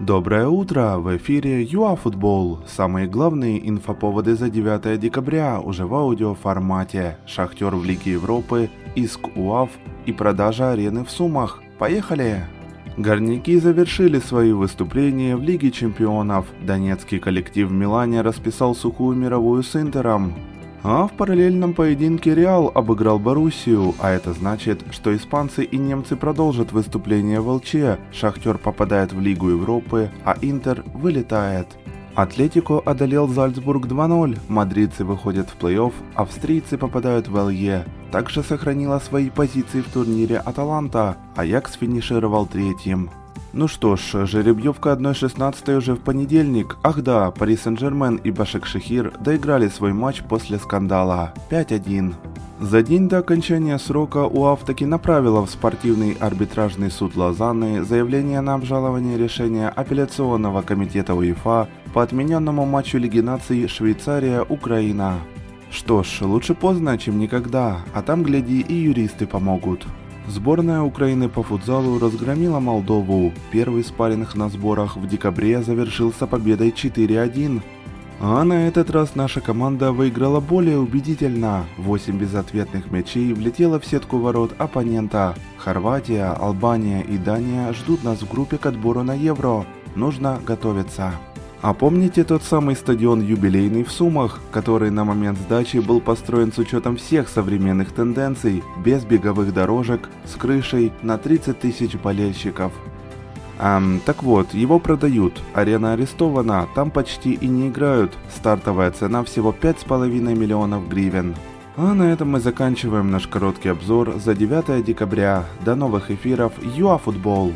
Доброе утро! В эфире ЮАФутбол. Самые главные инфоповоды за 9 декабря уже в аудиоформате. Шахтер в Лиге Европы, иск УАФ и продажа арены в Сумах. Поехали! Горняки завершили свои выступления в Лиге Чемпионов. Донецкий коллектив в Милане расписал сухую мировую с Интером. А в параллельном поединке Реал обыграл Боруссию, а это значит, что испанцы и немцы продолжат выступление в ЛЧ, Шахтер попадает в Лигу Европы, а Интер вылетает. Атлетико одолел Зальцбург 2-0, мадридцы выходят в плей-офф, австрийцы попадают в ЛЕ. Также сохранила свои позиции в турнире Аталанта, Аякс финишировал третьим. Ну что ж, жеребьевка 1-16 уже в понедельник. Ах да, Пари Сен-Жермен и Башек Шехир доиграли свой матч после скандала 5-1. За день до окончания срока УАФ таки направила в спортивный арбитражный суд Лозанны заявление на обжалование решения апелляционного комитета УЕФА по отмененному матчу Лиги наций Швейцария-Украина. Что ж, лучше поздно, чем никогда, а там, гляди, и юристы помогут. Сборная Украины по футзалу разгромила Молдову. Первый спарринг на сборах в декабре завершился победой 4-1. А на этот раз наша команда выиграла более убедительно. 8 безответных мячей влетело в сетку ворот оппонента. Хорватия, Албания и Дания ждут нас в группе к отбору на Евро. Нужно готовиться. А помните тот самый стадион юбилейный в Сумах, который на момент сдачи был построен с учетом всех современных тенденций, без беговых дорожек, с крышей на 30 тысяч болельщиков? Эм, так вот, его продают, арена арестована, там почти и не играют, стартовая цена всего 5,5 миллионов гривен. А на этом мы заканчиваем наш короткий обзор за 9 декабря. До новых эфиров ЮАФутбол!